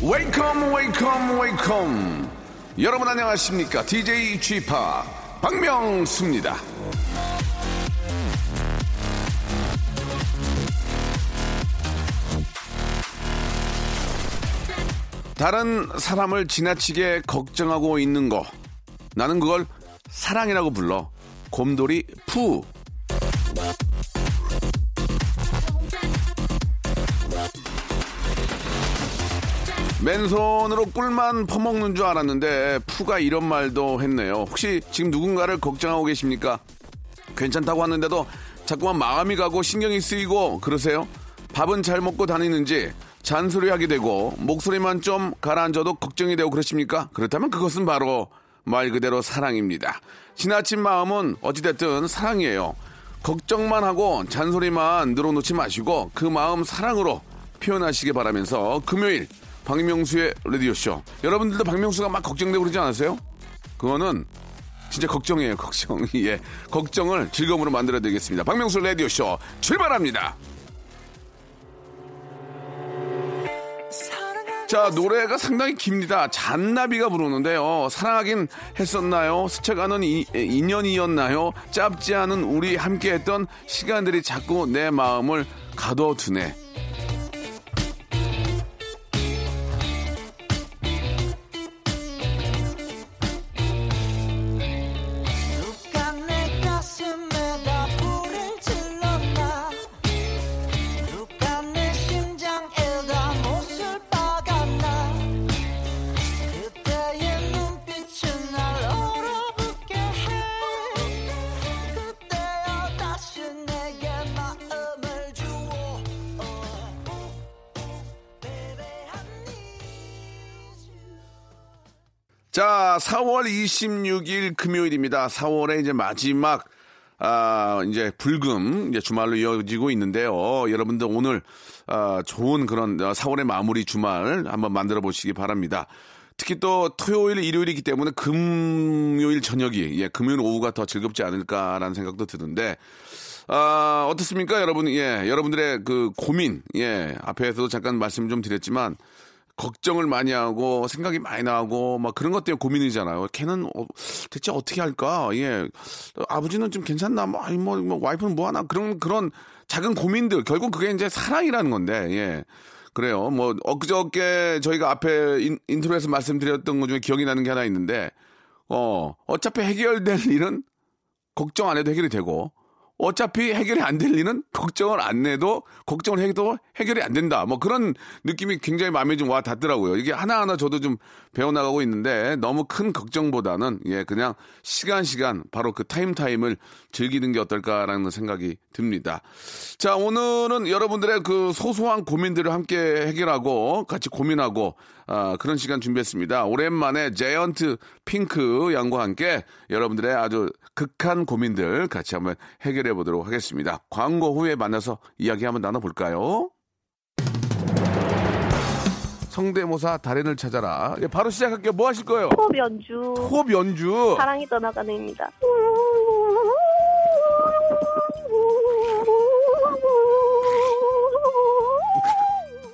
Welcome, welcome. 여러분 안녕하십니까? DJ Chip 박명수입니다. 다른 사람을 지나치게 걱정하고 있는 거. 나는 그걸 사랑이라고 불러. 곰돌이 푸. 맨손으로 꿀만 퍼먹는 줄 알았는데 푸가 이런 말도 했네요. 혹시 지금 누군가를 걱정하고 계십니까? 괜찮다고 하는데도 자꾸만 마음이 가고 신경이 쓰이고 그러세요? 밥은 잘 먹고 다니는지 잔소리하게 되고 목소리만 좀 가라앉아도 걱정이 되고 그러십니까? 그렇다면 그것은 바로 말 그대로 사랑입니다. 지나친 마음은 어찌됐든 사랑이에요. 걱정만 하고 잔소리만 늘어놓지 마시고 그 마음 사랑으로 표현하시기 바라면서 금요일 박명수의 라디오쇼. 여러분들도 박명수가 막 걱정되고 그러지 않았어요? 그거는 진짜 걱정이에요, 걱정. 예. 걱정을 즐거움으로 만들어야 되겠습니다. 박명수 라디오쇼 출발합니다. 자, 노래가 상당히 깁니다. 잔나비가 부르는데요. 사랑하긴 했었나요? 스쳐가는 이, 인연이었나요? 짧지 않은 우리 함께했던 시간들이 자꾸 내 마음을 가둬두네. 자, 4월 26일 금요일입니다. 4월의 이제 마지막 아, 이제 불금 이제 주말로 이어지고 있는데요. 여러분들 오늘 아, 좋은 그런 4월의 마무리 주말 한번 만들어 보시기 바랍니다. 특히 또 토요일, 일요일이기 때문에 금요일 저녁이 예, 금요일 오후가 더 즐겁지 않을까라는 생각도 드는데 아, 어떻습니까, 여러분? 예, 여러분들의 그 고민, 예, 앞에서도 잠깐 말씀 좀 드렸지만, 걱정을 많이 하고, 생각이 많이 나고, 막 그런 것 때문에 고민이잖아요. 걔는 어, 대체 어떻게 할까? 예. 아버지는 좀 괜찮나? 뭐, 아니, 뭐, 뭐, 와이프는 뭐 하나? 그런, 그런 작은 고민들. 결국 그게 이제 사랑이라는 건데, 예. 그래요. 뭐, 엊그저께 저희가 앞에 인, 인트로에서 말씀드렸던 것 중에 기억이 나는 게 하나 있는데, 어, 어차피 해결될 일은 걱정 안 해도 해결이 되고 어차피 해결이 안 될 일은 걱정을 안 해도 걱정을 해도 해결이 안 된다. 뭐 그런 느낌이 굉장히 마음에 좀 와 닿더라고요. 이게 하나하나 저도 좀 배워나가고 있는데 너무 큰 걱정보다는 예 그냥 시간 시간 바로 그 타임 타임을 즐기는 게 어떨까라는 생각이 듭니다. 자 오늘은 여러분들의 그 소소한 고민들을 함께 해결하고 같이 고민하고 아, 그런 시간 준비했습니다. 오랜만에 자이언트 핑크 양과 함께 여러분들의 아주 극한 고민들 같이 한번 해결해 보도록 하겠습니다. 광고 후에 만나서 이야기 한번 나눠볼까요? 성대모사 달인을 찾아라. 예, 바로 시작할게요. 뭐 하실 거예요? 호흡 연주 호흡 연주. 사랑이 떠나가는입니다.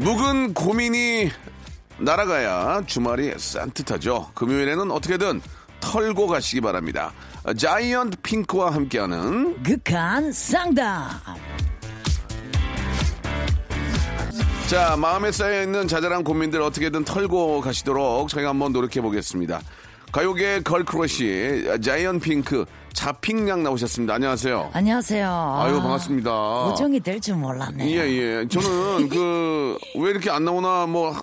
묵은 고민이 날아가야 주말이 산뜻하죠. 금요일에는 어떻게든 털고 가시기 바랍니다. 자이언트 핑크와 함께하는 극한 상담. 자 마음에 쌓여 있는 자잘한 고민들 어떻게든 털고 가시도록 저희가 한번 노력해 보겠습니다. 가요계 걸크러쉬 자이언트 핑크 자핑양 나오셨습니다. 안녕하세요. 안녕하세요. 아유 반갑습니다. 고정이 될 줄 몰랐네. 예, 예. 저는 그, 왜 이렇게 안 나오나, 뭐,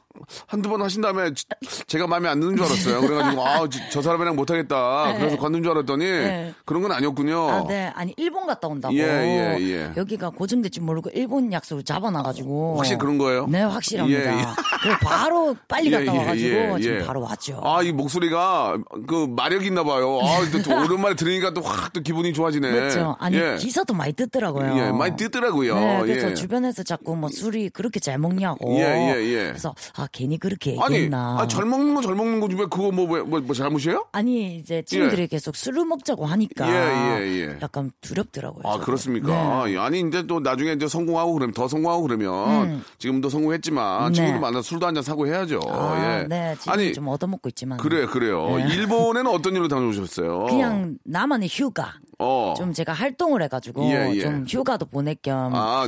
한두 번 하신 다음에 지- 제가 마음에 안 드는 줄 알았어요. 그래가지고, 아, 저, 저 사람이랑 못하겠다. 네. 그래서 관둔 줄 알았더니, 네. 그런 건 아니었군요. 아, 네. 아니, 일본 갔다 온다고. 예, 예, 예. 여기가 고정될 줄 모르고 일본 약속을 잡아놔가지고. 확실히 그런 거예요? 네, 확실합니다. 예, 예. 그래서 바로 빨리 갔다 예, 예, 와가지고 예, 지금 예. 바로 왔죠. 아, 이 목소리가 그 마력이 있나 봐요. 아, 또, 또 오랜만에 들으니까 또 확 또 기분이 좋아지네. 그렇죠. 아니, 예. 기사도 많이 뜨더라고요. 예, 많이 뜨더라고요. 네, 그래서 예. 주변에서 자꾸 뭐 술이 그렇게 잘 먹냐고. 예, 예, 예. 그래서 아 괜히 그렇게 아니, 얘기했나. 아, 잘 먹는 건 잘 먹는 거지 왜 그거 뭐, 뭐, 뭐, 뭐 잘못이에요? 아니 이제 친구들이 계속 술을 먹자고 하니까 예, 예, 예. 약간 두렵더라고요. 아, 저도. 그렇습니까? 네. 예, 아니, 이제 또 나중에 이제 성공하고 그러면, 더 성공하고 그러면, 지금도 성공했지만, 네. 친구들 만나서 술도 한 잔 사고 해야죠. 아, 예. 네, 지금 아니, 좀 얻어먹고 있지만. 그래요, 그래요. 네. 일본에는 어떤 일로 다녀오셨어요? 그냥 나만의 휴가. 어. 좀 제가 활동을 해가지고 예, 예. 좀 휴가도 보낼 겸. 아,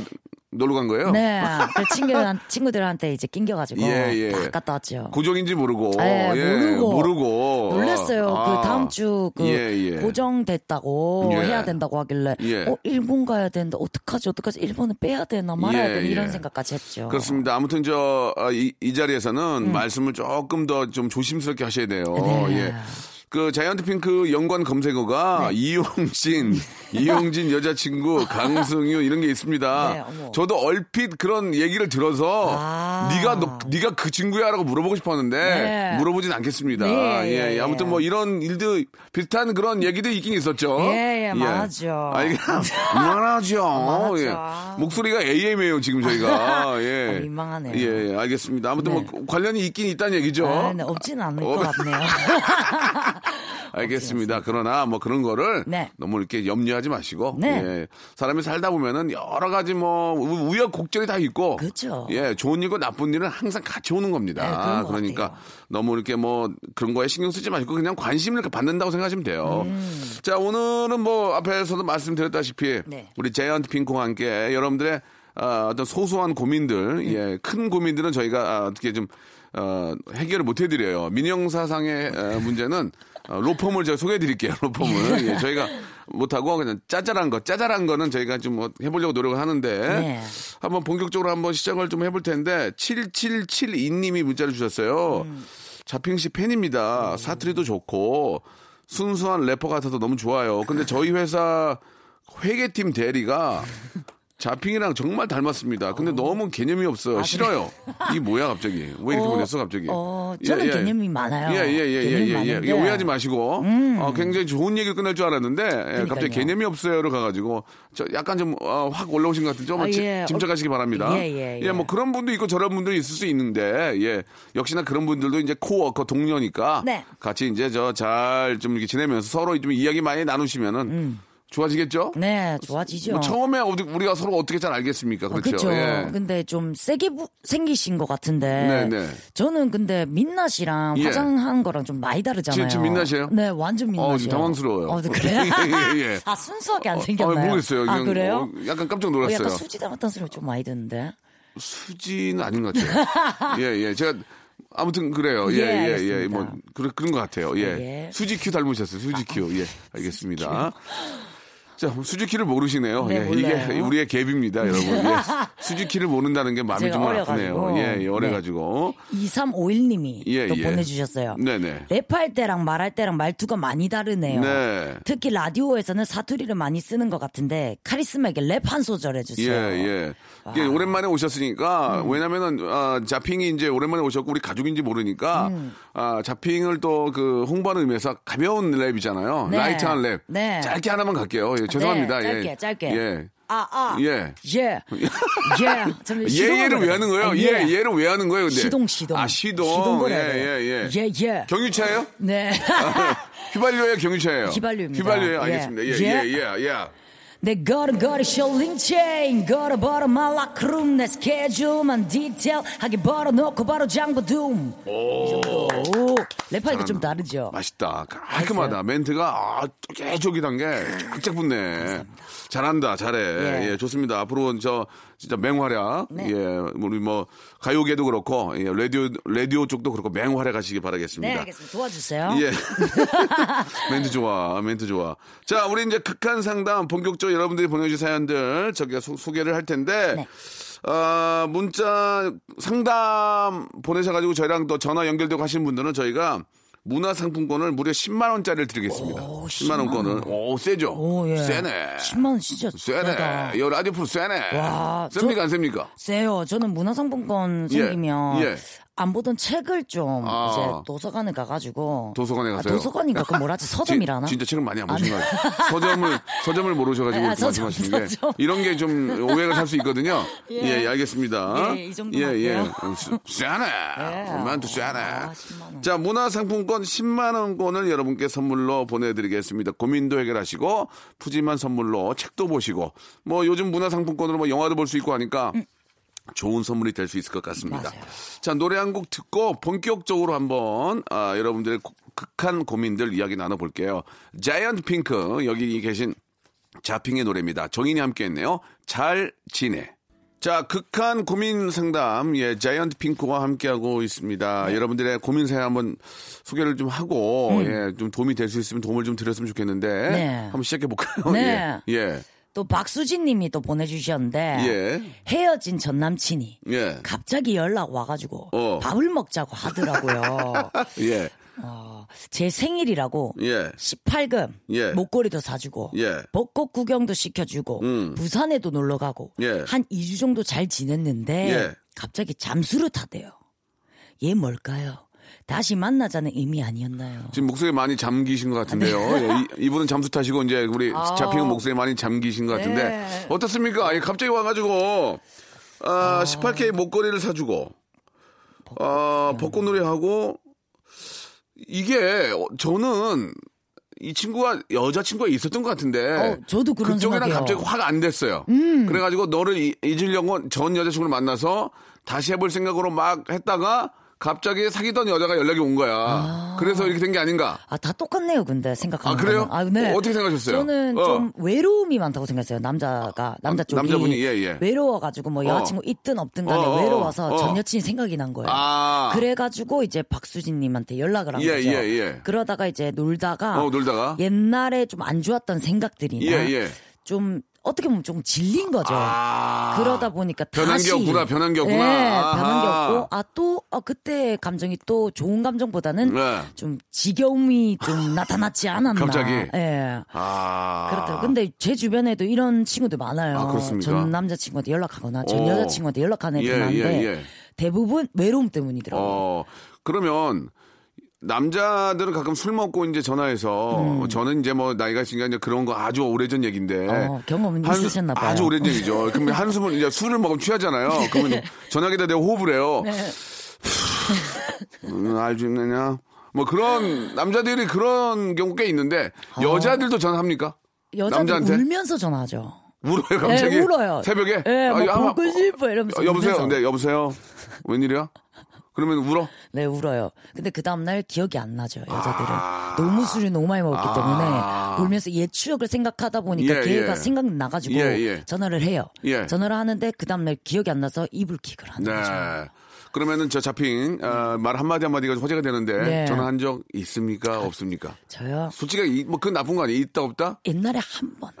놀러 간 거예요? 네, 그 친구들 친구들한테 이제 낑겨가지고 예, 예. 다 갔다 왔죠. 고정인지 모르고. 예, 모르고. 모르고. 놀랐어요. 아. 그 다음 주 그 예, 예. 고정됐다고 예. 해야 된다고 하길래 예. 어 일본 가야 되는데 어떡하지 어떡하지 일본은 빼야 되나 말아야 예, 되나 이런 예. 생각까지 했죠. 그렇습니다. 아무튼 저, 아, 이, 이 자리에서는 음. 말씀을 조금 더 좀 조심스럽게 하셔야 돼요. 네. 예. 그 자이언트 핑크 연관 검색어가 네. 이용진, 이용진 여자친구, 강승유 이런 게 있습니다. 네. 저도 얼핏 그런 얘기를 들어서 아. 네가 너, 네가 그 친구야라고 물어보고 싶었는데 네. 물어보진 않겠습니다. 네, 예, 예, 예. 아무튼 뭐 이런 일도 비슷한 그런 얘기도 있긴 있었죠. 예, 예, 많았죠. 아, 이게. 많았죠. 예. 목소리가 AM이에요 지금 저희가. 예. 아, 민망하네요. 예, 알겠습니다. 아무튼 네. 뭐 관련이 있긴 있다는 얘기죠. 아, 네, 없지는 않을 어, 것 같네요. 알겠습니다. 그러나 뭐 그런 거를 네. 너무 이렇게 염려하지 마시고 네. 예. 사람이 살다 보면은 여러 가지 뭐 우- 우여곡절이 다 있고 그렇죠. 예, 좋은 일과 나쁜 일은 항상 같이 오는 네, 겁니다. 것 그러니까 같아요. 너무 이렇게 뭐 그런 거에 신경 쓰지 마시고 그냥 관심을 받는다고 생각하시면 돼요. 음. 자, 오늘은 뭐 앞에서도 말씀드렸다시피 네. 우리 제이언트 핑크와 함께 여러분들의 아, 어떤 소소한 고민들, 예, 큰 고민들은 저희가 아, 어떻게 좀 어, 해결을 못 해드려요. 민영사상의 어, 문제는 어, 로펌을 제가 소개해드릴게요. 로펌을 예, 저희가 못하고 그냥 짜잘한 거, 짜잘한 거는 저희가 좀 뭐 해보려고 노력을 하는데 네. 한번 본격적으로 한번 시작을 좀 해볼 텐데 7772님이 문자를 주셨어요. 자핑 씨 팬입니다. 사투리도 좋고 순수한 래퍼 같아서 너무 좋아요. 근데 저희 회사 회계팀 대리가 자핑이랑 정말 닮았습니다. 근데 너무 개념이 없어요. 싫어요. 이게 뭐야 갑자기? 왜 이렇게 어, 보냈어 갑자기? 어, 저는 개념이 많아요. 예예예예 개념이 예, 예, 예. 음. 이거 오해하지 마시고 어, 굉장히 좋은 얘기를 끝낼 줄 알았는데 예, 갑자기. 개념이 없어요로 가가지고 저 약간 좀확 올라오신 것 같은데 좀 아, 지- 예. 짐작하시기 바랍니다. 예, 예, 예. 뭐 그런 분도 있고 저런 분도 있을 수 있는데 예 역시나 그런 분들도 이제 코워커 동료니까 네. 같이 이제 저 잘 좀 이렇게 지내면서 서로 좀 이야기 많이 나누시면은 좋아지겠죠? 네, 좋아지죠. 뭐 처음에 우리가 서로 어떻게 잘 알겠습니까? 어, 그렇죠. 예. 근데 좀 세게 부- 생기신 것 같은데. 네, 네. 저는 근데 민나 씨랑 예. 화장한 거랑 좀 많이 다르잖아요. 지금- 지금 민낯이에요? 네, 완전 민낯이에요. 어, 지금 당황스러워요. 어, 그래요? 예, 예, 예. 아, 순수하게 안 어, 생겼나요? 아, 모르겠어요. 아, 그냥, 그래요? 어, 약간 깜짝 어, 놀랐어요. 약간 수지 닮았다는 소리 좀 많이 듣는데. 수지는 아닌 것 같아요. 예, 예. 제가 아무튼 그래요. 예, 예, 예, 예. 뭐 그런 그런 것 같아요. 예. 예. 수지 큐 닮으셨어요. 수지 큐. 예. 알겠습니다. 자, 수지키를 모르시네요. 네, 예, 이게. 우리의 갭입니다, 여러분. 예, 수지키를 모른다는 게 마음이 좀 아프네요. 예, 예, 어려가지고. 2351님이 예, 또 예. 보내주셨어요. 네네. 랩할 때랑 말할 때랑 말투가 많이 다르네요. 네. 특히 라디오에서는 사투리를 많이 쓰는 것 같은데 카리스마 있게 랩 한 소절 예, 해주세요. 예. 이게 오랜만에 오셨으니까, 음. 왜냐면은, 아, 자핑이 이제 오랜만에 오셨고, 우리 가족인지 모르니까, 음. 아, 자핑을 또 그 홍보하는 의미에서 가벼운 랩이잖아요. 네. light한 랩. 네. 짧게 하나만 갈게요. 예, 죄송합니다. 네, 짧게, 예. 짧게. 예. 아, 아. 예. 예. 예. 좀 예, 예를 왜. 하는 거예요? 아, 예, 예를 왜 하는 거예요, 근데? 시동, 시동. 아, 시동. 시동 예. 예, 예. 예, 예. 경유차예요? 네. 휘발유예요, 경유차예요? 휘발유입니다. 휘발유예요, 예. 알겠습니다. 예, 예. 예, 예, 예. 내 걸음걸이 셜링 체인 걸어버려 말라크룸 내 스케줄만 디테일하게 벌어놓고 바로 정도 오, 랩하니까 좀 다르죠 맛있다. 깔끔하다. 멘트가 아, 쫄깃쫄깃한 게 쫙쫙 붙네. 잘한다. 잘해. 예. 예, 좋습니다. 앞으로 저 진짜 맹활약. 네. 예, 우리 뭐 가요계도 그렇고 예, 라디오 라디오 쪽도 그렇고 맹활약하시기 바라겠습니다. 네 알겠습니다 도와주세요 예. 멘트 좋아, 멘트 좋아. 자, 우리 이제 극한 상담 본격적으로 여러분들이 보내주신 사연들 저기가 소, 소개를 할 텐데, 네. 어, 문자 상담 보내셔가지고 저희랑 또 전화 연결되고 하신 분들은 저희가 문화상품권을 무려 10만 원짜리를 드리겠습니다. 오, 10만원권을. 오, 세죠? 오, 예. 세네. 10만 원 진짜 세네. 이 라디오 프로 세네. 와, 셉니까, 저- 안 셉니까? 세요 저는 문화상품권 예, 생기면 예. 안 보던 책을 좀 아. 이제 도서관에 가가지고 도서관에 아, 가세요? 도서관인가 그 뭐라지 서점이라나 진, 짜 책을 많이 안 보신 거예요. 서점을 서점을 모르셔가지고 아, 서점, 말씀하시는 게 서점. 이런 게 좀 오해가 살 수 있거든요. 예, 예. 예, 알겠습니다. 예, 이 예, 예. 할게요. 음, 수- 쎄네. 예. 만두 쎄네. 아, 10만 원. 자, 문화상품권 10만 원권을 여러분께 선물로 보내드리겠습니다. 고민도 해결하시고 푸짐한 선물로 책도 보시고 뭐 요즘 문화상품권으로 뭐 영화도 볼 수 있고 하니까. 좋은 선물이 될 수 있을 것 같습니다. 맞아요. 자, 노래 한 곡 듣고 본격적으로 한번 아, 여러분들의 고- 극한 고민들 이야기 나눠볼게요. 자이언트 핑크 여기 계신 자핑의 노래입니다. 정인이 함께 했네요. 잘 지내. 자, 극한 고민 상담, 예, 자이언트 핑크와 함께하고 있습니다. 네. 여러분들의 고민 사연 한번 소개를 좀 하고, 예, 좀 도움이 될 수 있으면 도움을 좀 드렸으면 좋겠는데, 음. 네. 한번 시작해볼까요? 네. 예, 예, 또 박수진 님이 또 보내주셨는데 예. 헤어진 전 남친이 예, 갑자기 연락 와가지고 어. 밥을 먹자고 하더라고요. 예, 어, 제 생일이라고 예. 18금 예. 목걸이도 사주고 예. 벚꽃 구경도 시켜주고 음. 부산에도 놀러 가고 예. 한 2주 정도 잘 지냈는데 예. 갑자기 잠수를 타대요. 얘 뭘까요? 다시 만나자는 의미 아니었나요? 지금 목소리 많이 잠기신 것 같은데요. 네. 예, 이, 이분은 잠수 타시고 이제 우리 잡히는 목소리 많이 잠기신 것 같은데 아. 네. 어떻습니까? 아니, 갑자기 와가지고 아, 18K 목걸이를 사주고 아, 벚꽃놀이 하고 이게 어, 저는 이 친구가 여자친구가 있었던 것 같은데 어, 저도 그런 그쪽이랑 생각이에요. 음. 갑자기 화가 안 됐어요. 그래가지고 너를 이- 잊으려고 전 여자친구를 만나서 다시 해볼 생각으로 막 했다가 갑자기 사귀던 여자가 연락이 온 거야. 그래서 이렇게 된 게 아닌가? 아, 다 똑같네요, 근데, 생각하면. 아, 그래요? 아, 네. 어, 어떻게 생각하셨어요? 저는 어. 좀 외로움이 많다고 생각했어요, 남자가. 남자 아, 쪽이. 남자분이, 예, 예. 외로워가지고 뭐 여자친구 있든 없든 간에 어, 어, 외로워서 어. 전 여친이 생각이 난 거예요. 아. 그래가지고 이제 박수진님한테 연락을 한 예, 거죠. 예, 예. 그러다가 이제 놀다가. 어, 놀다가? 옛날에 좀 안 좋았던 생각들이나. 예, 예. 좀 어떻게 보면 좀 질린 거죠. 아. 그러다 보니까 변한 다시 게 없구나, 변한 게 없구나. 네. 변한 게 없고 아또 아, 그때 감정이 또 좋은 감정보다는 네. 좀 지겨움이 좀 나타났지 않았나. 갑자기? 예. 아. 그렇더라고요. 근데 제 주변에도 이런 친구들 많아요. 아, 그렇습니까? 전 남자친구한테 연락하거나 전 오. 여자친구한테 연락하는 애들 예, 많은데 예, 예. 대부분 외로움 때문이더라고요. 어, 그러면 남자들은 가끔 술 먹고 이제 전화해서 저는 이제 뭐 나이가 있으니까 이제 그런 거 아주 오래전 얘기인데 어, 경험은 한숨- 있으셨나 봐요. 아주 오래전 얘기죠. 그러면 한숨을 이제 술을 먹으면 취하잖아요. 그러면 전화기다 내가 호흡을 해요. 네. 음, 알지 있느냐? 뭐 그런 남자들이 그런 경우 꽤 있는데 여자들도 전화합니까? 여자들 남자한테? 울면서 전화하죠. 울어요 갑자기? 네, 울어요. 새벽에? 네, 뭐 아, 야, 보고 싶어 이러면서 어, 여보세요? 울면서. 네, 여보세요? 웬일이야? 그러면 울어? 네, 울어요. 근데 그 다음날 기억이 안 나죠, 여자들은. 아. 너무 술을 너무 많이 먹었기 때문에 울면서 옛 추억을 생각하다 보니까 예, 걔가 예. 생각나가지고 예, 예. 전화를 해요. 예. 전화를 하는데 그 다음날 기억이 안 나서 이불킥을 하는 네. 거죠. 그러면은 저 잡힌 아, 말 한마디 한마디가 좀 화제가 되는데 네. 전화한 적 있습니까? 없습니까? 저요. 솔직히 뭐 그 나쁜 거 아니에요? 있다 없다? 옛날에 한 번.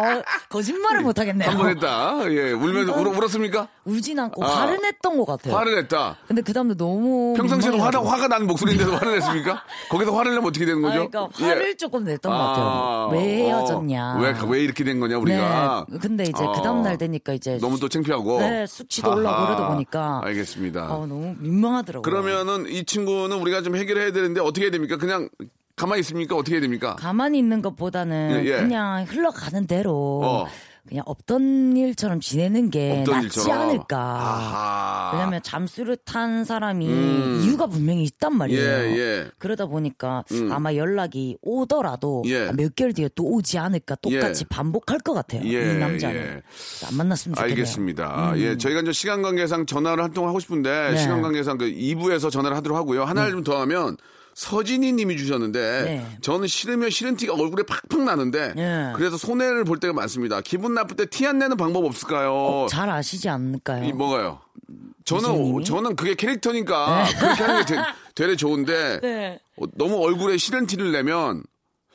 어, 거짓말을 못 하겠네요. 한 번 했다. 예, 울면서 울, 울었습니까? 울진 않고 아. 화를 냈던 것 같아요. 화를 냈다. 근데 그 다음에 너무 평상시에도 화가. 화가 나는 목소리인데도 화를 냈습니까? 거기서 화를 내면 어떻게 되는 아, 거죠? 그러니까 화를 예. 조금 냈던 것 같아요. 왜 헤어졌냐. 어, 왜, 왜 이렇게 된 거냐, 우리가. 네. 근데 이제 어. 그 다음 날 되니까 이제 너무 또 창피하고. 네, 숙취도 올라오고. 그러다 보니까 알겠습니다. 아, 너무 민망하더라고요. 그러면은 이 친구는 우리가 좀 해결해야 되는데 어떻게 해야 됩니까? 그냥 가만히 있습니까? 어떻게 해야 됩니까? 가만히 있는 것보다는 예, 예. 그냥 흘러가는 대로 어. 그냥 없던 일처럼 지내는 게 낫지 일처럼. 않을까. 아하. 왜냐면 잠수를 탄 사람이 음. 이유가 분명히 있단 말이에요. 예, 예. 그러다 보니까 음. 아마 연락이 오더라도 예. 몇 개월 뒤에 또 오지 않을까 똑같이 예. 반복할 것 같아요. 예, 이 남자는 예. 안 만났으면 좋겠네요. 알겠습니다. 예, 저희가 이제 시간 관계상 전화를 한 통 하고 싶은데 네. 시간 관계상 그 2부에서 전화를 하도록 하고요. 하나를 좀 더 하면 서진이 님이 주셨는데 네. 저는 싫으면 싫은 티가 얼굴에 팍팍 나는데 네. 그래서 손해를 볼 때가 많습니다. 기분 나쁠 때 티 안 내는 방법 없을까요? 잘 아시지 않을까요? 이 뭐가요? 저는 선생님이? 저는 그게 캐릭터니까 그렇게 하는 게 되- 되레 좋은데 네. 어, 너무 얼굴에 싫은 티를 내면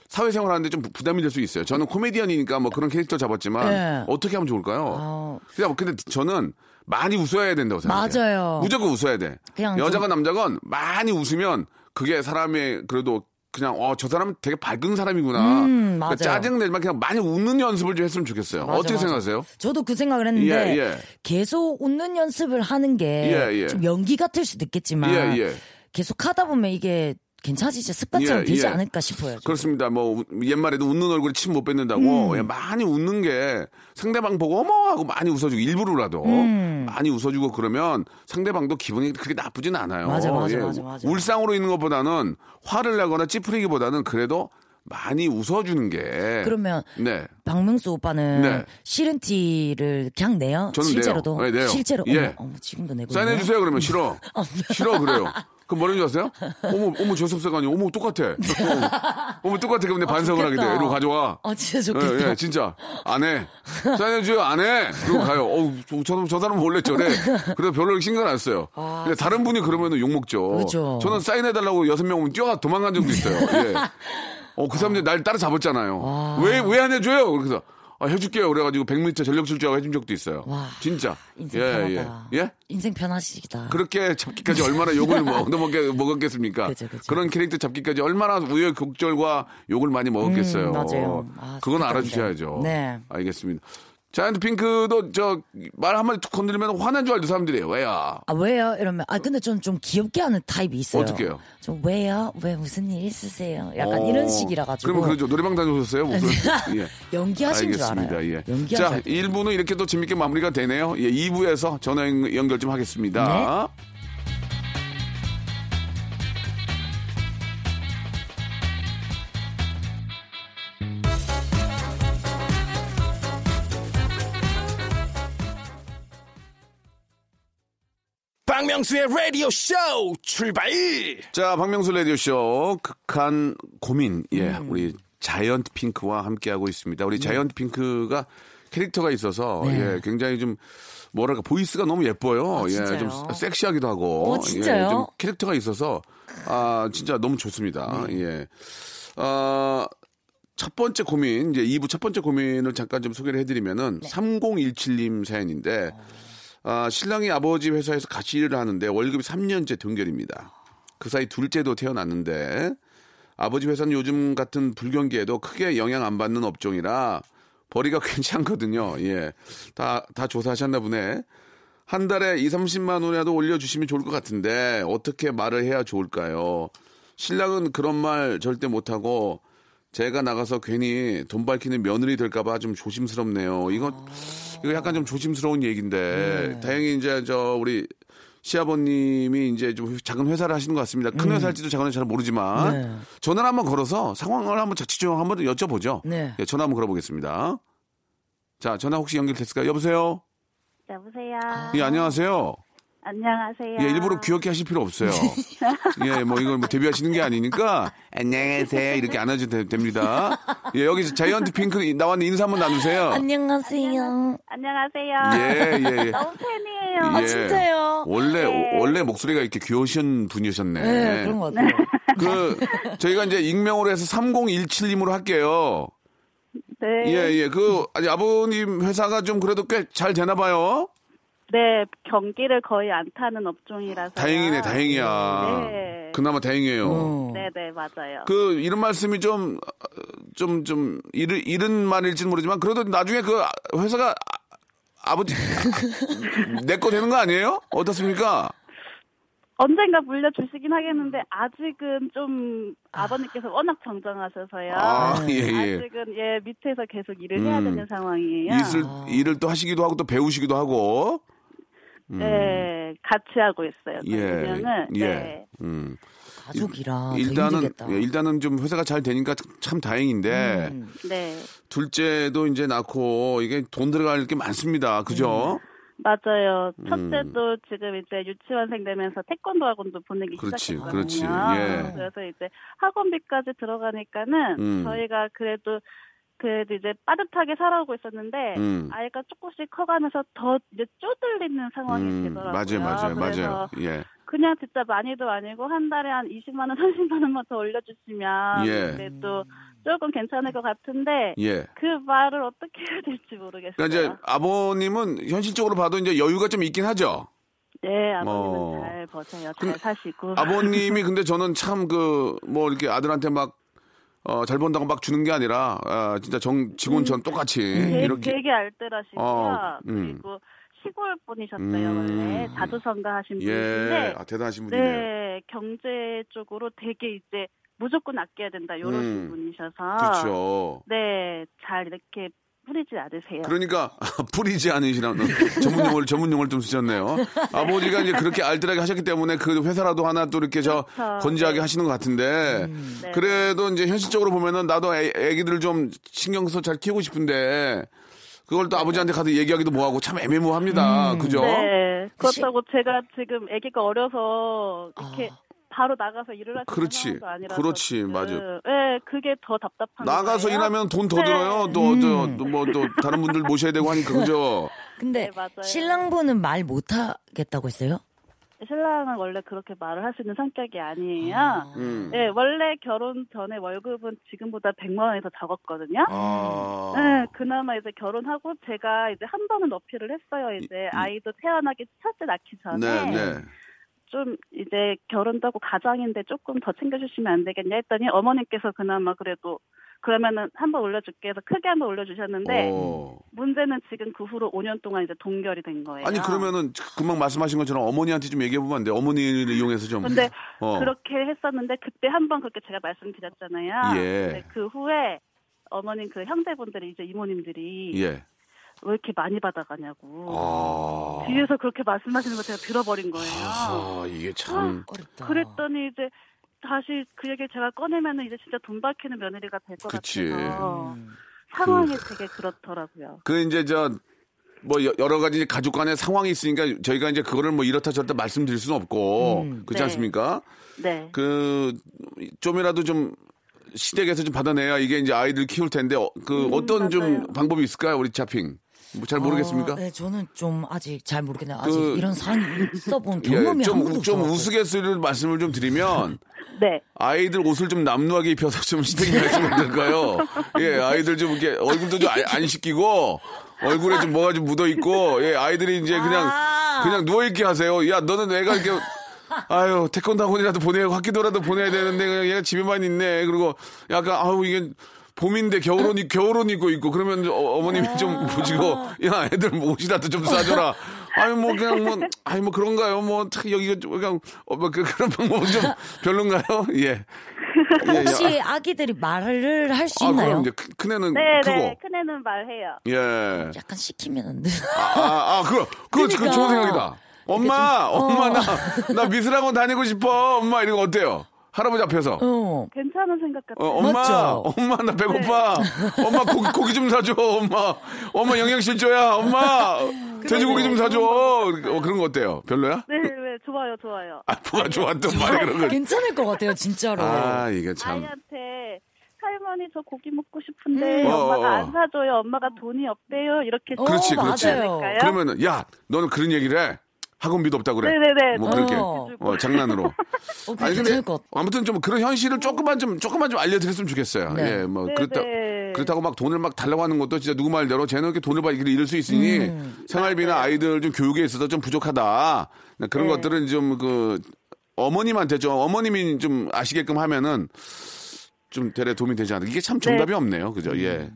사회생활 하는데 좀 부담이 될 수 있어요. 저는 코미디언이니까 뭐 그런 캐릭터 잡았지만 네. 어떻게 하면 좋을까요? 아, 그냥 근데 저는 많이 웃어야 된다고 생각해요. 맞아요. 무조건 웃어야 돼. 그냥 여자건 남자건 많이 웃으면 그게 사람의 그래도 그냥 어 저 사람은 되게 밝은 사람이구나. 음, 그러니까 맞아요. 짜증 내지만 그냥 많이 웃는 연습을 좀 했으면 좋겠어요. 맞아, 어떻게 맞아. 생각하세요? 저도 그 생각을 했는데 예, 예. 계속 웃는 연습을 하는 게 예, 좀 예. 연기 같을 수도 있겠지만 예, 예. 계속 하다 보면 이게 괜찮아지지 습관처럼 예, 되지 예. 않을까 싶어요. 저도. 그렇습니다. 뭐 우- 옛말에도 웃는 얼굴에 침 못 뱉는다고 음. 예, 많이 웃는 게 상대방 보고 어머 하고 많이 웃어주고 일부러라도 음. 많이 웃어주고 그러면 상대방도 기분이 그렇게 나쁘진 않아요. 예. 맞아, 맞아, 맞아, 맞아. 울상으로 있는 것보다는 화를 내거나 찌푸리기보다는 그래도 많이 웃어주는 게 그러면 네. 박명수 오빠는 네. 싫은 티를 그냥 내요? 저는 실제로도? 내요. 네. 실제로? 예. 어머, 어머, 지금도 내고 사인해? 주세요 그러면 싫어. 싫어 그래요. 그럼 뭐라는 줄 아세요? 어머 어머 저속사가 아니 어머 똑같아. 어머 똑같아 그럼 내 반성을 하게 돼. 이리로 가져와. 아, 진짜 좋겠다. 예, 예, 진짜. 안 해. 사인해줘요, 안 해. 그리고 가요. 어우, 저, 저, 저 사람은 원래 저래. 그래서 별로 신경 안 써요. 근데 다른 분이 그러면은 욕먹죠. 그죠. 저는 사인해달라고 여섯 명 오면 뛰어가 도망간 적도 있어요. 예. 어, 그 사람들이 날 따라 잡았잖아요. 왜, 왜 안 해줘요? 그래서, 아, 해줄게요. 그래가지고 100m 전력 질주하고 해준 적도 있어요. 와, 진짜. 인생 예, 편하다. 예. 예? 인생 편하시다. 그렇게 잡기까지 얼마나 욕을 뭐 얻어먹게, 먹었겠습니까? 그죠, 그죠. 런 캐릭터 잡기까지 얼마나 우여곡절과 욕을 많이 먹었겠어요. 음, 맞아요. 아, 그건 알아주셔야죠. 네. 알겠습니다. 자이언트 핑크도 저 말 한마디 툭 건드리면 화난 줄 알죠 사람들이 왜야? 아 왜요? 이러면 아 근데 전좀 귀엽게 하는 타입이 있어요. 어떡해요? 좀 왜요? 왜 무슨 일 있으세요? 약간 어, 이런 식이라 가지고. 그러면 그러죠. 노래방 다녀오셨어요? 목소리. 예. 연기하신 줄 알겠습니다. 알아요. 예. 연기하셔야 자, 돼요. 1부는 이렇게 또 재밌게 마무리가 되네요. 예, 2부에서 전화 연- 연결 좀 하겠습니다. 네. 박명수의 라디오 쇼 출발 자, 박명수 라디오 쇼 극한 고민. 예, 음. 우리 자이언트 핑크와 함께하고 있습니다. 우리 자이언트 핑크가 캐릭터가 있어서 네. 예, 굉장히 좀 뭐랄까 보이스가 너무 예뻐요. 아, 예? 좀 섹시하기도 하고. 어, 진짜요? 예, 좀 캐릭터가 있어서 아, 진짜 너무 좋습니다. 네. 예. 아, 첫 번째 고민, 이제 2부 첫 번째 고민을 잠깐 좀 소개를 해드리면은 네. 3017님 사연인데, 아, 신랑이 아버지 회사에서 같이 일을 하는데 월급이 3년째 동결입니다. 그 사이 둘째도 태어났는데, 아버지 회사는 요즘 같은 불경기에도 크게 영향 안 받는 업종이라 벌이가 괜찮거든요. 예. 다, 다 조사하셨나 보네. 한 달에 2, 30만 원이라도 올려주시면 좋을 것 같은데, 어떻게 말을 해야 좋을까요? 신랑은 그런 말 절대 못하고, 제가 나가서 괜히 돈 밝히는 며느리 될까봐 좀 조심스럽네요. 이거, 이거 약간 좀 조심스러운 얘기인데, 다행히 이제 저, 우리 시아버님이 이제 좀 작은 회사를 하시는 것 같습니다. 큰 회사일지도 작은 회사 잘 모르지만, 네. 전화를 한번 걸어서 상황을 한번 자칫 좀 한번 여쭤보죠. 네. 예, 전화 한번 걸어보겠습니다. 자, 전화 혹시 연결됐을까요? 여보세요? 여보세요. 예, 안녕하세요. 안녕하세요. 예, 일부러 귀엽게 하실 필요 없어요. 예, 뭐 이건 뭐 데뷔하시는 게 아니니까 안녕하세요 이렇게 안 하셔도 되- 됩니다. 예, 여기 자이언트 핑크 나왔는데 인사 한번 나누세요. 안녕하세요. 안녕하세요. 예, 예, 예. 너무 팬이에요. 아, 진짜요? 원래 네. 원래 목소리가 이렇게 귀여우신 분이셨네. 네, 그런 것 같아요. 그 저희가 이제 익명으로 해서 3017님으로 할게요. 네. 예, 예. 그 아니 아버님 회사가 좀 그래도 꽤 잘 되나 봐요. 네, 경기를 거의 안 타는 업종이라서. 다행이네, 다행이야. 네. 그나마 다행이에요. 어. 네, 네, 맞아요. 그 이런 말씀이 좀 좀 좀 이른 이른 말일지는 모르지만 그래도 나중에 그 회사가 아, 버지 내 거 되는 거 아니에요? 어떻습니까? 언젠가 물려주시긴 하겠는데 아직은 좀 아버님께서 워낙 정정하셔서요. 아, 예, 예. 아직은 예 밑에서 계속 일을 해야 음. 되는 상황이에요. 일을 일을 또 하시기도 하고 또 배우시기도 하고. 네, 같이 하고 있어요. 예. 그러면은 예. 네. 음. 가족이라 더 일단은 힘들겠다. 예, 일단은 좀 회사가 잘 되니까 참 다행인데 음. 네, 둘째도 이제 낳고 이게 돈 들어갈 게 많습니다. 그죠? 맞아요. 음. 첫째도 지금 이제 유치원생 되면서 태권도 학원도 보내기 그렇지, 시작했거든요. 그렇지. 예. 그래서 이제 학원비까지 들어가니까는 음. 저희가 그래도 그래도 이제 빠듯하게 살아오고 있었는데 음. 아이가 조금씩 커가면서 더 이제 쪼들리는 상황이 음, 되더라고요. 맞아요, 맞아요, 맞아요. 예. 그냥 진짜 많이도 아니고 한 달에 한 20만 원, 30만 원만 더 올려주시면 예. 그래도 조금 괜찮을 것 같은데 예. 그 말을 어떻게 해야 될지 모르겠어요. 그러니까 이제 아버님은 현실적으로 봐도 이제 여유가 좀 있긴 하죠. 네, 아버님은 어. 잘 버텨요. 근- 잘 사시고. 아버님이 근데 저는 참 그 뭐 이렇게 아들한테 막 어, 잘 번다고 막 주는 게 아니라 아, 진짜 정 직원처럼 똑같이 되게, 이렇게 되게 알뜰하시고요. 어, 음. 그리고 시골 분이셨어요, 음. 원래. 자주성가 하신 예, 분이신데. 아, 대단하신 분이네요. 네, 경제 쪽으로 되게 이제 무조건 아껴야 된다, 요런 음. 분이셔서. 그렇죠. 네, 잘 이렇게 뿌리지 않으세요. 그러니까 뿌리지 않으시라는 전문 용어를 전문 용어를 좀 쓰셨네요. 아버지가 이제 그렇게 알뜰하게 하셨기 때문에 그 회사라도 하나 또 이렇게 저 그렇죠. 건재하게 네. 하시는 것 같은데 네. 그래도 이제 현실적으로 보면은 나도 애, 애기들 좀 신경 써서 잘 키우고 싶은데 그걸 또 아버지한테 가서 얘기하기도 뭐하고 참 애매모호합니다. 그죠? 네, 그렇다고 제가 지금 아기가 어려서 이렇게 바로 나가서 일을 하는 그렇지. 아니라서 그렇지. 지금. 맞아. 네, 그게 더 답답한 나가서 거예요. 일하면 돈더 네. 들어요. 또뭐 또 다른 분들 모셔야 되고 하니까 그죠? 근데 네, 맞아요. 신랑분은 말 못하겠다고 했어요? 신랑은 원래 그렇게 말을 할 수 있는 성격이 아니에요. 음. 네, 원래 결혼 전에 월급은 지금보다 100만 원이 더 적었거든요. 아. 네, 그나마 이제 결혼하고 제가 이제 한 번은 어필을 했어요. 이제 아이도 태어나기 첫째 낳기 전에 네, 네. 좀 이제 결혼도 하고 가장인데 조금 더 챙겨주시면 안 되겠냐 했더니 어머님께서 그나마 그래도 그러면은 한번 올려줄게 해서 크게 한번 올려주셨는데 어. 문제는 지금 그 후로 5년 동안 이제 동결이 된 거예요. 아니 그러면은 금방 말씀하신 것처럼 어머니한테 좀 얘기해 보면 안 돼. 어머니를 이용해서 좀. 근데 어. 그렇게 했었는데 그때 한번 그렇게 제가 말씀드렸잖아요. 예. 근데 그 후에 어머님 그 형제분들이 이제 이모님들이 예. 왜 이렇게 많이 받아가냐고 아. 뒤에서 그렇게 말씀하시는 거 제가 들어버린 거예요. 아, 이게 참. 어렵다. 그랬더니 이제 다시 그 얘기를 제가 꺼내면은 이제 진짜 돈 밝히는 며느리가 될 것. 같아서 음. 상황이 되게 그렇더라고요. 그 이제 저 뭐 여러 가지 가족 간의 상황이 있으니까 저희가 이제 그거를 뭐 이렇다 저렇다 말씀드릴 수는 없고 음. 그렇지 네. 않습니까? 네. 그 좀이라도 좀 시댁에서 좀 받아내야 이게 이제 아이들 키울 텐데 어, 그 어떤 좀 음, 맞아요. 방법이 있을까요, 우리 차핑? 뭐잘 모르겠습니까? 어, 네, 저는 좀 아직 잘 모르겠네요. 아직 그- 이런 사람이 있어 본 경험이 예, 한 좀, 번도 좀 없어갖고. 우스갯소리를 말씀을 좀 드리면 네. 아이들 옷을 좀 남루하게 입혀서 좀 시댁이 말씀을 드릴까요? 예, 아이들 좀 이렇게 얼굴도 좀 안 씻기고 얼굴에 좀 뭐가 좀 묻어 있고 예, 아이들이 이제 그냥 아. 그냥 누워 있게 하세요. 야, 너는 애가 이렇게 아유 태권도 학원이라도 보내고 학기도라도 보내야 되는데 그냥 얘가 집에만 있네. 그리고 약간 아우 이게 봄인데 겨울옷 입- 겨울옷 입고 있고 그러면 어, 머님이좀 보시고 야 애들 뭐 옷이라도 좀 사줘라. 아유 뭐 그냥 뭐 아유 뭐 그런가요? 뭐탁 여기가 좀 그냥 어, 뭐 그, 그런 방법은 좀 별론가요? 예. 예, 예. 혹시 아기들이 말을 할수 아, 있나요? 그럼 이제 큰- 큰애는 네, 크고. 네. 큰애는 말해요. 예. 약간 시키면 아, 아, 그거, 그거, 그거 그러니까. 좋은 생각이다. 엄마, 좀- 엄마, 어. 나, 나 미술학원 다니고 싶어. 엄마, 이런 거 어때요? 할아버지 앞에서. 어. 괜찮은 생각 어, 같아요. 엄마, 맞죠? 엄마, 나 배고파. 엄마, 고기, 고기 좀 사줘, 엄마. 엄마, 영양실조야, 엄마. 돼지고기 좀 사줘. 어, 그런 거 어때요? 별로야? 네, 네, 좋아요, 좋아요. 아, 뭐가 좋았던 말이 그런 거. 괜찮을 것 같아요, 진짜로. 아, 이게 참. 아이한테 할머니 저 고기 먹고 싶은데 음. 엄마가 어, 어. 안 사줘요. 엄마가 돈이 없대요. 이렇게 어, 그렇지, 좀 그렇지. 그러면은, 야, 너는 그런 얘기를 해. 학원비도 없다 그래. 네네네. 뭐 그렇게. 어. 어, 장난으로. 어, 아니 근데. 아무튼 좀 그런 현실을 조금만 좀 조금만 좀 알려드렸으면 좋겠어요. 네. 예, 뭐 네, 그렇다 네. 그렇다고 막 돈을 막 달라고 하는 것도 진짜 누구 말대로 쟤는 이렇게 돈을 받기를 잃을 수 있으니 음. 생활비나 아이들 좀 교육에 있어서 좀 부족하다. 그런 네. 것들은 좀 그 어머님한테 좀 어머님이 좀 아시게끔 하면은 좀 대래 도움이 되지 않을까. 이게 참 정답이 없네요. 그죠? 예.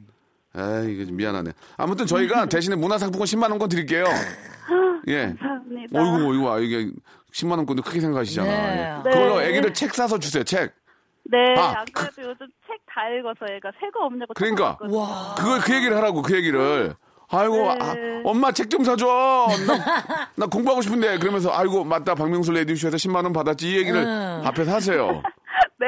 아, 이게 좀 미안하네. 아무튼 저희가 대신에 문화상품권 10만 원권 드릴게요. 예. 감사합니다. 어이구, 어이구, 아, 이게 10만 원권도 크게 생각하시잖아. 네. 예. 그걸로 네. 애기를 책 사서 주세요, 책. 네, 아, 안 그래도 요즘 책 다 읽어서 애가 새거 없냐고 그러니까. 와. 그걸 그 얘기를 하라고, 그 얘기를. 아이고, 네. 아, 엄마 책 좀 사줘. 나, 나 공부하고 싶은데. 그러면서, 아이고, 맞다. 박명수 레디쇼에서 10만원 받았지. 이 얘기를 음. 앞에서 하세요. 네.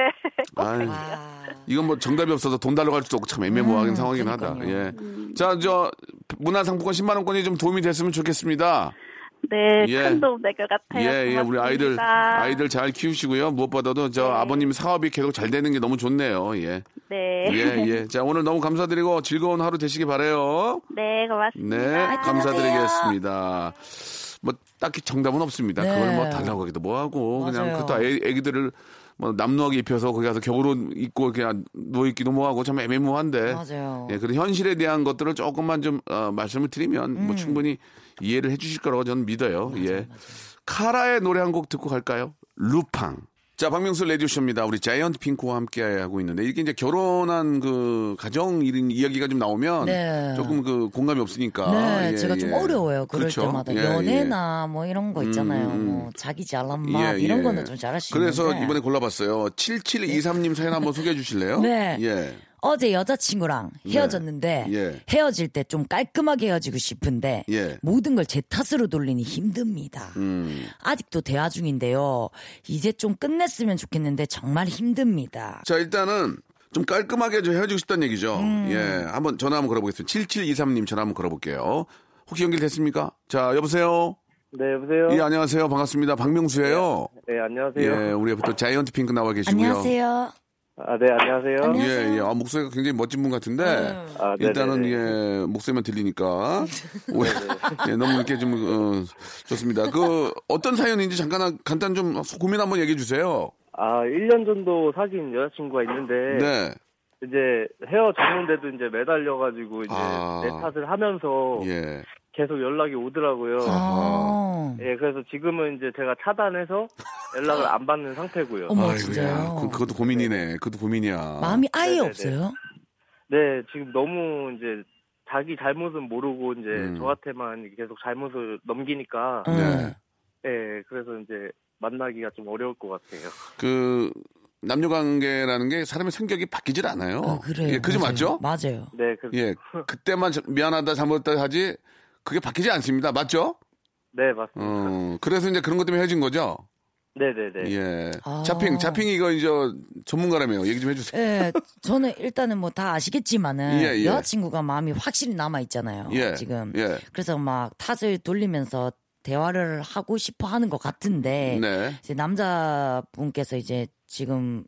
아이, 아, 이건 뭐 정답이 없어서 돈 달라고 할 수도 없고 참 애매모호하긴 상황이긴 하다. 그러니까요. 예. 자, 저, 문화상품권 10만원권이 좀 도움이 됐으면 좋겠습니다. 네, 예. 큰 도움 될 것 같아요. 예, 예, 우리 아이들. 아이들 잘 키우시고요. 무엇보다도 저 아버님 사업이 계속 잘 되는 게 너무 좋네요. 예. 네. 예, 예. 자, 오늘 너무 감사드리고 즐거운 하루 되시기 바라요. 네, 고맙습니다. 네, 감사드리겠습니다. 뭐 딱히 정답은 없습니다. 네. 그걸 뭐 달라고 하기도 뭐하고 그냥 맞아요. 그것도 애, 애기들을 뭐 남루하게 입혀서 거기 가서 겨울옷 입고 그냥 누워 있기도 뭐하고 참 애매모호한데. 맞아요. 예, 그런 현실에 대한 것들을 조금만 좀 어, 말씀을 드리면 음. 뭐 충분히 이해를 해주실 거라고 저는 믿어요. 예. 카라의 노래 한 곡 듣고 갈까요? 루팡. 자, 박명수 레디오쇼입니다. 우리 자이언트 핑크와 함께 하고 있는데, 이게 이제 결혼한 그 가정 일 이야기가 좀 나오면 네. 조금 그 공감이 없으니까. 네, 예, 제가 좀 예. 어려워요. 그럴 그렇죠. 때마다 예, 연애나 뭐 이런 거 있잖아요. 음, 음. 뭐 자기 잘난 맛 예, 이런 예. 거는 좀 잘할 수 그래서. 이번에 골라봤어요. 7723님 사연 한번 소개해 주실래요? 네. 예. 어제 여자친구랑 헤어졌는데 예. 헤어질 때 좀 깔끔하게 헤어지고 싶은데 예. 모든 걸 제 탓으로 돌리니 힘듭니다. 음. 아직도 대화 중인데요. 이제 좀 끝냈으면 좋겠는데 정말 힘듭니다. 자, 일단은 좀 깔끔하게 좀 헤어지고 싶다는 얘기죠. 음. 예. 한번 전화 한번 걸어보겠습니다. 7723님 전화 한번 걸어볼게요. 혹시 연결됐습니까? 자, 여보세요? 네, 여보세요? 예, 안녕하세요. 반갑습니다. 박명수예요. 네, 안녕하세요. 예, 우리 옆에 또 자이언트 핑크 나와 계시고요. 안녕하세요. 아, 네, 안녕하세요. 안녕하세요. 예, 예. 아, 목소리가 굉장히 멋진 분 같은데. 아, 네, 일단은, 네, 네. 예, 목소리만 들리니까. 예, 너무 이렇게 좀, 어, 좋습니다. 그, 어떤 사연인지 잠깐, 간단 좀 고민 한번 얘기해 주세요. 아, 1년 정도 사귄 여자친구가 있는데, 네. 이제 헤어졌는데도 이제 매달려가지고, 이제 아. 내 탓을 하면서 예. 계속 연락이 오더라고요. 아. 예, 그래서 지금은 이제 제가 차단해서 연락을 안 받는 상태고요. 어머. 진짜요. 그, 그것도 고민이네. 그것도 고민이야. 마음이 아예 네네네. 없어요. 네, 지금 너무 이제 자기 잘못은 모르고 이제 음. 저한테만 계속 잘못을 넘기니까, 응. 네. 예, 그래서 이제 만나기가 좀 어려울 것 같아요. 그, 남녀 관계라는 게 사람의 성격이 바뀌질 않아요. 어, 그래요. 예, 그죠 맞죠? 맞아요. 네, 그, 예. 그때만 저- 미안하다, 잘못했다 하지, 그게 바뀌지 않습니다. 맞죠? 네, 맞습니다. 어, 그래서 이제 그런 것 때문에 헤어진 거죠? 네네네. 예. 아. 자핑, 자핑 이거 이제 전문가라며요. 얘기 좀 해주세요. 예, 저는 일단은 뭐 다 아시겠지만은 예, 예. 여자친구가 마음이 확실히 남아 있잖아요. 예. 지금. 예. 그래서 막 탓을 돌리면서 대화를 하고 싶어 하는 것 같은데 네. 이제 남자분께서 이제 지금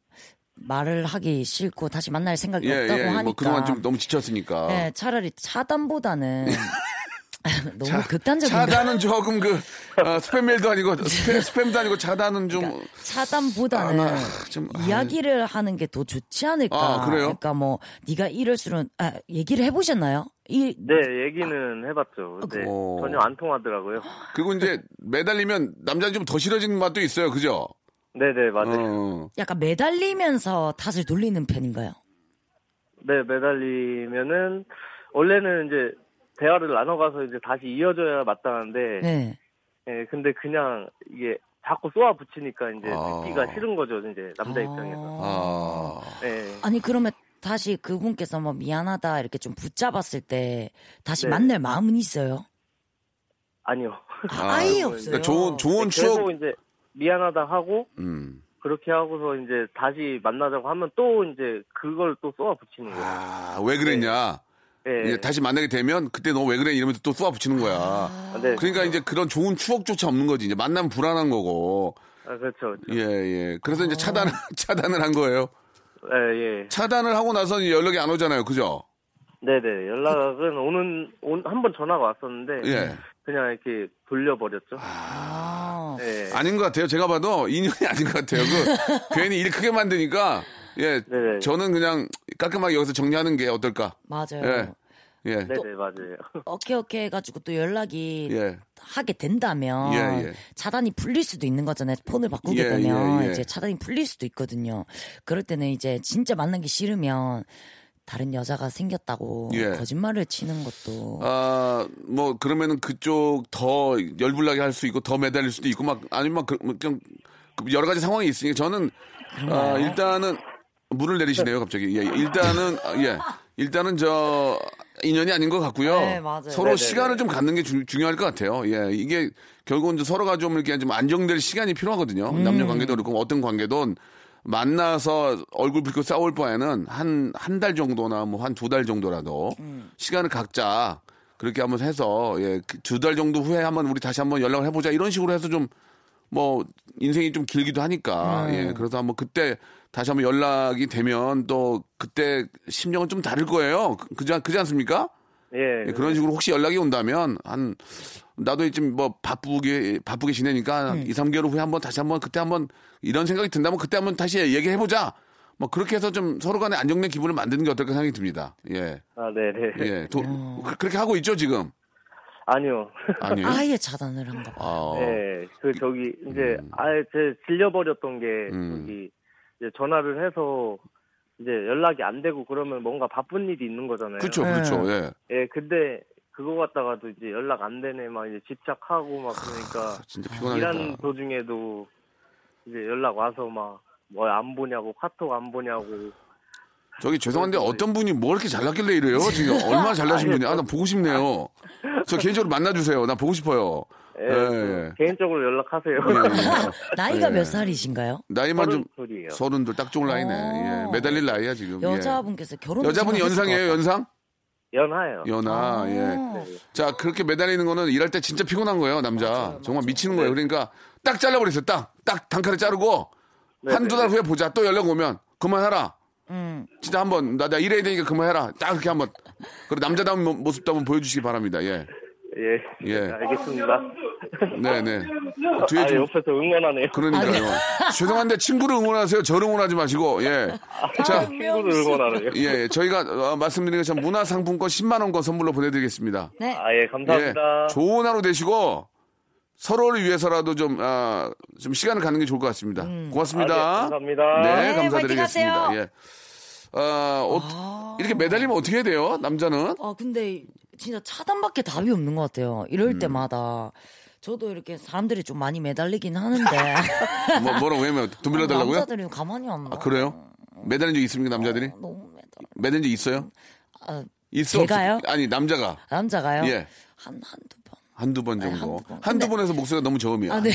말을 하기 싫고 다시 만날 생각이 예, 없다고 예. 하니까 뭐 그동안 좀 너무 지쳤으니까. 예, 차라리 차단보다는 너무 차- 극단적인 차단은 조금 그, 어, 스팸 메일도 아니고, 스팸, 스팸 도 아니고 차단은 좀. 그러니까 차단보다는 아, 나 좀, 아. 이야기를 하는 게 더 좋지 않을까. 아, 그래요? 그러니까 뭐 네가 이럴수록 아, 얘기를 해보셨나요? 이 네, 얘기는 해봤죠. 근데 어. 전혀 안 통하더라고요. 그리고 이제 매달리면 남자는 좀더 싫어지는 맛도 있어요. 그죠? 네네, 맞아요. 어. 약간 매달리면서 탓을 돌리는 편인가요? 네, 매달리면은, 원래는 이제, 대화를 나눠가서 이제 다시 이어져야 마땅한데, 네. 예, 근데 그냥 이게 자꾸 쏘아 붙이니까 이제 아. 듣기가 싫은 거죠, 이제, 남자 입장에서. 아. 예. 아니 그러면 다시 그분께서 뭐 미안하다 이렇게 좀 붙잡았을 때 다시 네. 만날 마음은 있어요? 아니요. 아, 예 없어요. 그러니까 좋은, 좋은 계속 추억. 이제, 미안하다 하고, 음. 그렇게 하고서 이제 다시 만나자고 하면 또 이제 그걸 또 쏘아 붙이는 거예요. 아, 왜 그랬냐? 네. 이제 다시 만나게 되면 그때 너 왜 그래 이러면서 또 쏘아 붙이는 거야. 아, 네. 그러니까 이제 그런 좋은 추억조차 없는 거지. 이제 만나면 불안한 거고. 아, 그렇죠. 그렇죠. 예, 예. 그래서 이제 차단, 차단을 한 거예요. 예, 예. 차단을 하고 나서 연락이 안 오잖아요. 그죠? 네네. 연락은 오는, 한 번 전화가 왔었는데. 예. 그냥 이렇게 돌려버렸죠. 아. 예. 아닌 것 같아요. 제가 봐도 인연이 아닌 것 같아요. 그, 괜히 일 크게 만드니까, 예. 네네. 저는 그냥 깔끔하게 여기서 정리하는 게 어떨까? 맞아요. 예. 예. 네네, 맞아요. 오케이 오케이 해가지고 또 연락이 예. 하게 된다면 예, 예. 차단이 풀릴 수도 있는 거잖아요. 폰을 바꾸게 예, 되면 예, 예. 이제 차단이 풀릴 수도 있거든요. 그럴 때는 이제 진짜 만나기 싫으면 다른 여자가 생겼다고 예. 거짓말을 치는 것도 아, 뭐, 그러면은 그쪽 더 열불나게 할 수 있고, 더 매달릴 수도 있고, 막, 아니면 막, 그, 뭐 그냥, 그 여러 가지 상황이 있으니까 저는, 아, 일단은, 물을 내리시네요, 갑자기. 예, 일단은, 아, 예. 일단은 저, 인연이 아닌 것 같고요. 네, 맞아요. 서로 네네네. 시간을 좀 갖는 게 주- 중요할 것 같아요. 예. 이게 결국은 이제 서로가 좀 이렇게 좀 안정될 시간이 필요하거든요. 음. 남녀 관계도 그렇고 어떤 관계든 만나서 얼굴 붉고 싸울 바에는 한, 한 달 정도나 뭐 한 두 달 정도라도 음. 시간을 각자 그렇게 한번 해서 예, 두 달 정도 후에 한번 우리 다시 한번 연락을 해보자 이런 식으로 해서 좀 뭐 인생이 좀 길기도 하니까 음. 예, 그래서 한번 그때 다시 한번 연락이 되면 또 그때 심정은 좀 다를 거예요. 그- 그지, 않- 그지 않습니까? 예. 예, 그런 식으로 혹시 연락이 온다면 한 나도 지금 뭐 바쁘게 바쁘게 지내니까 한 2, 3개월 후에 한번 다시 한번 그때 한번 이런 생각이 든다면 그때 한번 다시 얘기해 보자. 뭐 그렇게 해서 좀 서로 간에 안정된 기분을 만드는 게 어떨까 생각이 듭니다. 예. 아, 네 네. 예. 도- 그- 그렇게 하고 있죠, 지금? 아니요. 아니요. 아예 차단을 한가 봐. 아. 네, 그 저기 이제 아예 제 질려 버렸던 게 음. 저기 이제 전화를 해서 이제 연락이 안 되고 그러면 뭔가 바쁜 일이 있는 거잖아요. 그렇죠. 네. 그렇죠. 예. 예, 근데 그거 갖다가도 이제 연락 안 되네 막 이제 집착하고 막 그러니까 진짜 일하는 피곤하겠다. 도중에도 이제 연락 와서 막 뭐 안 보냐고 카톡 안 보냐고 저기 죄송한데 어떤 분이 뭐 이렇게 잘났길래 이래요? 지금 얼마나 잘나신 분이 아, 나 보고 싶네요. 저 개인적으로 만나주세요. 나 보고 싶어요. 예, 예, 그 예. 개인적으로 연락하세요. 예, 예. 나이가 예. 몇 살이신가요? 나이만 좀 서른둘이에요. 서른들 딱 좋은 나이네. 예. 매달릴 나이야 지금. 예. 여자분께서 결혼 여자분이 연상이에요, 연상? 연하예요. 연하, 예. 네. 자, 그렇게 매달리는 거는 일할 때 진짜 피곤한 거예요, 남자. 정말 미치는 거예요. 그러니까 딱 잘라버렸어요, 딱. 딱 단칼에 자르고 네, 한두 달 네. 후에 보자. 또 연락 오면 그만해라. 음. 진짜 한번, 나, 나 일해야 되니까 그만해라. 딱 그렇게 한번. 그리고 남자다운 모- 모습도 한번 보여주시기 바랍니다, 예. 예, 예. 알겠습니다. 네네. 뒤에 아, 좀. 옆에서 응원하네요. 그러니까요. 죄송한데 친구를 응원하세요. 저를 응원하지 마시고, 예. 자, 친구를 응원하네요. 예, 예. 저희가 어, 말씀드린 것처럼 문화상품권 10만원권 선물로 보내드리겠습니다. 네. 아, 예, 감사합니다. 예, 좋은 하루 되시고 서로를 위해서라도 좀, 아, 좀 시간을 갖는 게 좋을 것 같습니다. 고맙습니다. 아, 네, 감사합니다. 네, 네, 감사드리겠습니다. 예. 아, 어, 이렇게 매달리면 어떻게 해야 돼요? 남자는? 아 근데 진짜 차단밖에 답이 없는 것 같아요. 이럴 음. 때마다 저도 이렇게 사람들이 좀 많이 매달리긴 하는데 뭐, 뭐라고 왜면 돈 빌려달라고요? 남자들이 가만히 안 놔. 아, 그래요? 매달린 적 있습니까, 남자들이? 너무 매달. 매달린 적 있어요? 아, 있어? 제가요? 없어? 아니, 남자가. 남자가요? 예. 한 한두 번. 한두 번 네, 정도. 한두 번. 한두 근데- 번에서 목소리가 너무 저음이야. 아 네.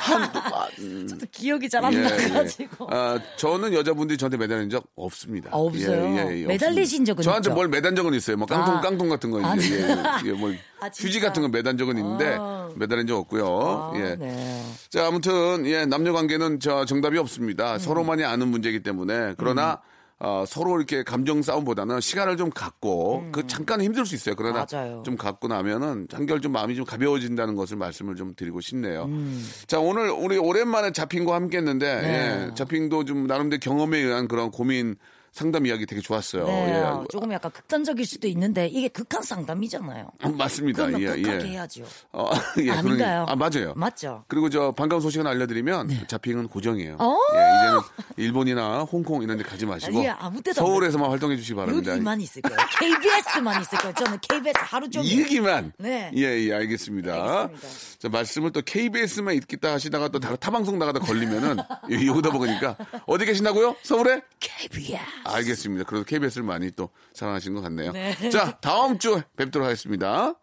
한두 번. 음. 저도 기억이 잘안 예, 나가지고. 예. 아, 저는 여자분들이 저한테 매달린 적 없습니다. 아, 없어요? 매달리신 적은 저한테 있죠? 뭘 매단 적은 있어요. 뭐 깡통, 아. 깡통 같은 거 아, 이제. 네. 예, 예, 뭐 아, 진짜? 휴지 같은 거 매단 적은 있는데 아. 매달린 적 없고요. 아, 예. 네. 자, 아무튼 예, 남녀 관계는 저 정답이 없습니다. 음. 서로만이 아는 문제이기 때문에 그러나 어, 서로 이렇게 감정 싸움보다는 시간을 좀 갖고 그 잠깐 힘들 수 있어요. 그러나 음. 맞아요. 좀 갖고 나면은 한결 좀 마음이 좀 가벼워진다는 것을 말씀을 좀 드리고 싶네요. 음. 자, 오늘 우리 오랜만에 잡힌과 함께했는데 네. 예, 잡힌도 좀 나름대로 경험에 의한 그런 고민 상담 이야기 되게 좋았어요. 네, 예. 조금 약간 극단적일 수도 있는데 이게 극한 상담이잖아요. 아, 맞습니다. 그러면 예, 극하게 예. 해야죠. 어, 예, 아닌가요? 아, 맞아요. 맞죠? 그리고 저 반가운 소식을 알려드리면 자핑은 고정이에요. 어? 예, 이제는 일본이나 홍콩 이런 데 가지 마시고 안 서울에서만 활동해 주시기 바랍니다. 여기만 있을 거예요. KBS만 있을 거예요. 저는 KBS 하루 종일. 이 얘기만. 네. 예, 예, 알겠습니다. 알겠습니다. 자, 말씀을 또 KBS만 있겠다 하시다가 또 다른 타방송 나가다 걸리면은 여기다 먹으니까 어디 계신다고요? 서울에? KBS. 알겠습니다. 그래도 KBS를 많이 또 사랑하시는 것 같네요. 네. 자, 다음 주에 뵙도록 하겠습니다.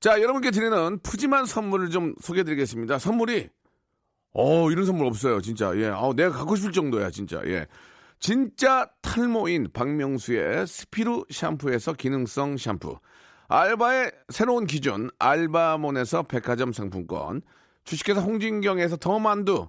자, 여러분께 드리는 푸짐한 선물을 좀 소개해 드리겠습니다. 선물이 어, 이런 선물 없어요, 진짜. 예. 아, 내가 갖고 싶을 정도야, 진짜. 예. 진짜 탈모인 박명수의 스피루 샴푸에서 기능성 샴푸. 알바의 새로운 기준, 알바몬에서 백화점 상품권. 주식회사 홍진경에서 더 만두.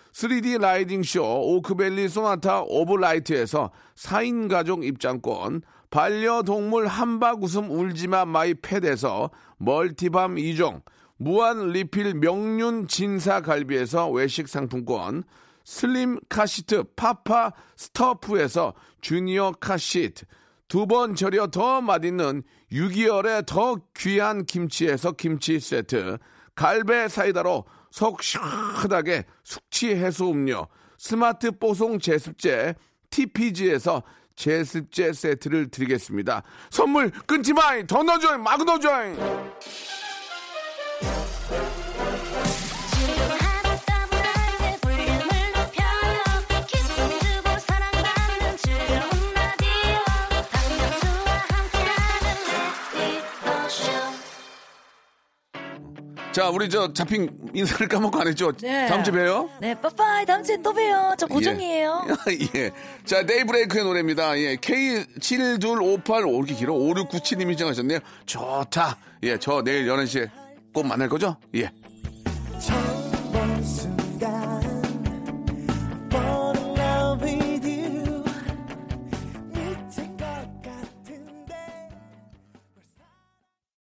3D 라이딩 쇼 오크밸리 소나타 오브라이트에서 4인 가족 입장권, 반려동물 함박웃음 울지마 마이 팻에서 멀티밤 2종, 무한 리필 명륜 진사 갈비에서 외식 상품권, 슬림 카시트 파파 스터프에서 주니어 카시트, 두 번 절여 더 맛있는 6개월의 더 귀한 김치에서 김치 세트, 갈배 사이다로 속 시원하게 숙취 해소 음료, 스마트 뽀송 제습제 TPG에서 제습제 세트를 드리겠습니다. 선물 끊지 마이! 더 넣어줘잉! 막 넣어줘잉! 자, 우리 저 잡힌 인사를 까먹고 안 했죠? 네. 다음 주에 봬요. 네, 빠빠이. 다음 주에 또 봬요. 저 고정이에요. 예. 예. 자, 데이브레이크의 노래입니다. 예. K7258, 오, 이렇게 길어? 5697님이 신청하셨네요. 좋다. 예, 저 내일 11시에 꼭 만날 거죠? 예.